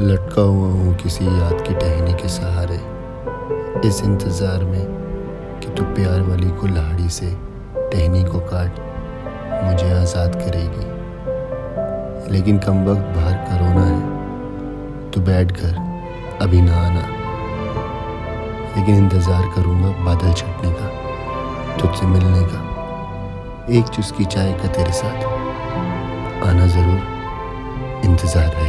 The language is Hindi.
लटका हुआ हूँ किसी याद की टहनी के सहारे। इस इंतज़ार में कि तू प्यार वाली कुल्हाड़ी से टहनी को काट मुझे आज़ाद करेगी। लेकिन कम वक्त बाहर करोना है तो बैठ कर अभी ना आना। लेकिन इंतज़ार करूँगा बादल छटने का, तुझसे मिलने का, एक चुस्की चाय का तेरे साथ। आना ज़रूर, इंतज़ार है।